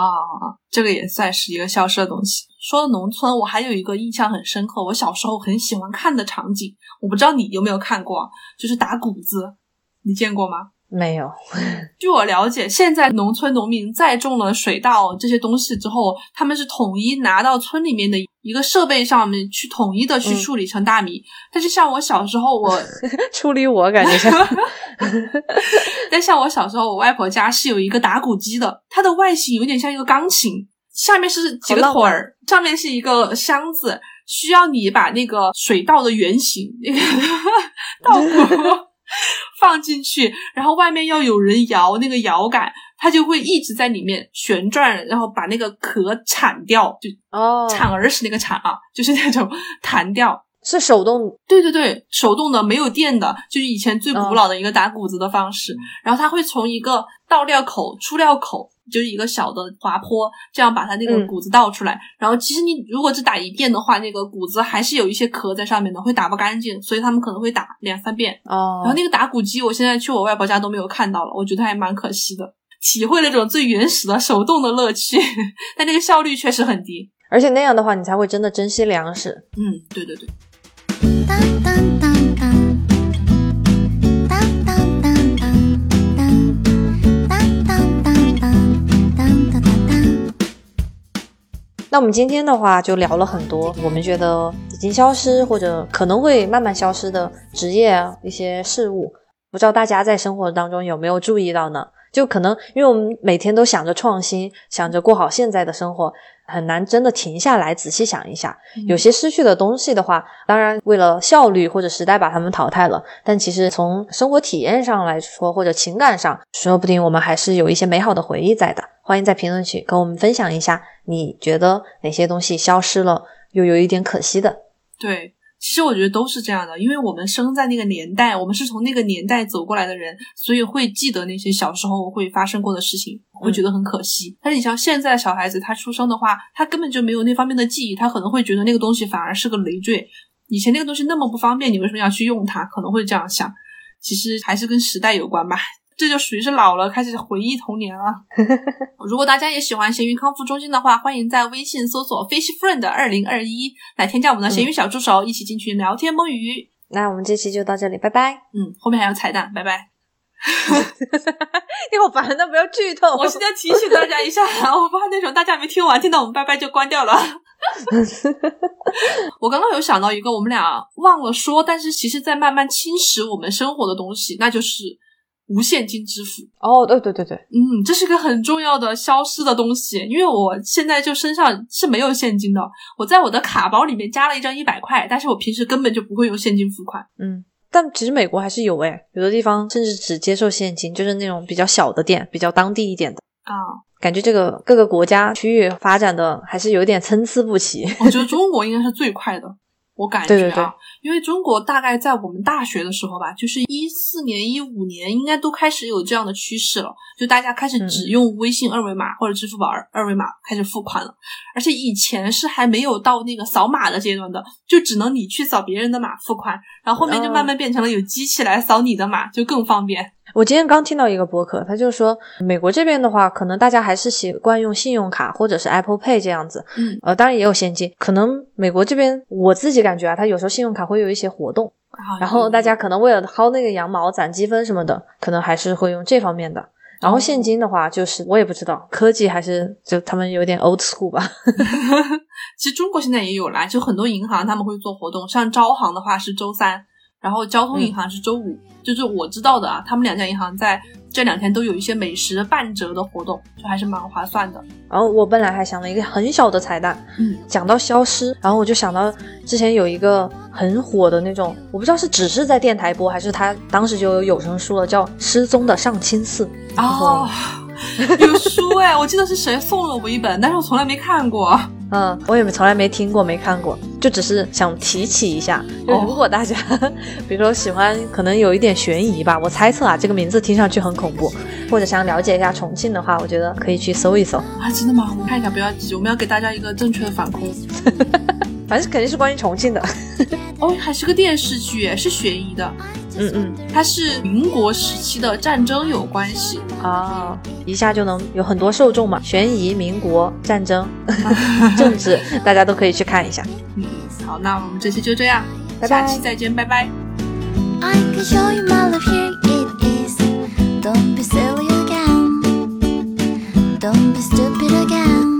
这个也算是一个消失的东西。说到农村，我还有一个印象很深刻，我小时候很喜欢看的场景，我不知道你有没有看过，就是打谷子，你见过吗？
没有，
据我了解，现在农村农民再种了水稻这些东西之后，他们是统一拿到村里面的一个设备上面去统一的去
嗯。
处理成大米。但是像我小时候，我
处理我感觉像
但像我小时候，我外婆家是有一个打谷机的，它的外形有点像一个钢琴，下面是几个腿儿，上面是一个箱子，需要你把那个水稻的原型那个稻谷 放进去，然后外面要有人摇那个摇杆，它就会一直在里面旋转，然后把那个壳铲掉，就
哦，
铲儿时那个铲啊，就是那种弹掉。
是手动
对对对，手动的，没有电的，就是以前最古
嗯
老的一个打谷子的方式。然后它会从一个倒料口、出料口，就是一个小的滑坡，这样把它那个
嗯
谷子倒出来。然后其实你如果只打一遍的话，那个谷子还是有一些壳在上面的，会打不干净，所以他们可能会打两三遍。
哦
然后那个打谷机，我现在去我外婆家都没有看到了，我觉得还蛮可惜的。体会了这种最原始的手动的乐趣，但那个效率确实很低。
而且那样的话，你才会真的珍惜粮食。
嗯，对对对。
当当，当
那我们今天的话就聊了很多，我们觉得已经消失或者可能会慢慢消失的职业啊，一些事物，不知道大家在生活当中有没有注意到呢？就可能因为我们每天都想着创新，想着过好现在的生活，很难真的停下来仔细想一下。有些失去的东西的话，当然为了效率或者时代把它们淘汰了，但其实从生活体验上来说，或者情感上，说不定我们还是有一些美好的回忆在的。欢迎在评论区跟我们分享一下，你觉得哪些东西消失了，又有一点可惜的？
对，其实我觉得都是这样的，因为我们生在那个年代，我们是从那个年代走过来的人，所以会记得那些小时候会发生过的事情，会觉得很可惜。但是你像现在的小孩子，他出生的话，他根本就没有那方面的记忆，他可能会觉得那个东西反而是个累赘。以前那个东西那么不方便，你为什么要去用它？可能会这样想。其实还是跟时代有关吧。这就属于是老了，开始回忆童年了。如果大家也喜欢咸鱼康复中心的话，欢迎在微信搜索 “fish friend 二零二一”来添加我们的咸鱼小助手，一起进群聊天摸鱼。
那我们这期就到这里，拜拜。
嗯，后面还有彩蛋，拜拜。
你好烦的，不要剧透。
我现在提醒大家一下，我怕那种大家没听完，听到我们拜拜就关掉了。我刚刚有想到一个我们俩忘了说，但是其实在慢慢侵蚀我们生活的东西，那就是无现金支付。
哦，对对对对，
嗯，这是个很重要的消失的东西，因为我现在就身上是没有现金的，我在我的卡包里面加了一张一百块，但是我平时根本就不会用现金付款。
嗯。但其实美国还是有诶，有的地方甚至只接受现金，就是那种比较小的店，比较当地一点的。
啊，
感觉这个各个国家区域发展的还是有点参差不齐。
我觉得中国应该是最快的。我感觉啊，
对。对对
因为中国大概在我们大学的时候吧，就是一四年、一五年，应该都开始有这样的趋势了，就大家开始只用微信二维码或者支付宝二二维码开始付款了，而且以前是还没有到那个扫码的阶段的，就只能你去扫别人的码付款，然后后面就慢慢变成了有机器来扫你的码，就更方便。
我今天刚听到一个博客，他就说美国这边的话，可能大家还是习惯用信用卡或者是 Apple Pay 这样子，
嗯，
呃，当然也有现金。可能美国这边我自己感觉啊，他有时候信用卡会有一些活动，然后大家可能为了薅那个羊毛、攒积分什么的，可能还是会用这方面的。然后现金的话，就是我也不知道，科技还是就他们有点 old school 吧。
其实中国现在也有啦，就很多银行他们会做活动，像招行的话是周三，然后交通银行是周五，就是我知道的啊，他们两家银行在这两天都有一些美食半折的活动，就还是蛮划算的。
然后我本来还想了一个很小的彩蛋，
嗯，
讲到消失，然后我就想到之前有一个很火的那种，我不知道是只是在电台播，还是他当时就有有声书了，叫《失踪的上清寺》。
哦，有书哎，我记得是谁送了我一本，但是我从来没看过。
嗯，我也没从来没听过，没看过，就只是想提起一下。就如果大家，比如说喜欢，可能有一点悬疑吧，我猜测啊，这个名字听上去很恐怖，或者想了解一下重庆的话，我觉得可以去搜一搜。
啊，真的吗？我看一下，不要急，我们要给大家一个正确的反馈。
反正肯定是关于重庆的。
哦，还是个电视剧，是悬疑的。
嗯嗯，
它是民国时期的战争有关系
啊，一下就能有很多受众嘛。悬疑、民国、战争、政治，大家都可以去看一下。
嗯，好，那我们这期就这样，
拜拜，
下期再见，拜拜。
I can show you my love here it is Don't be silly again Don't be stupid again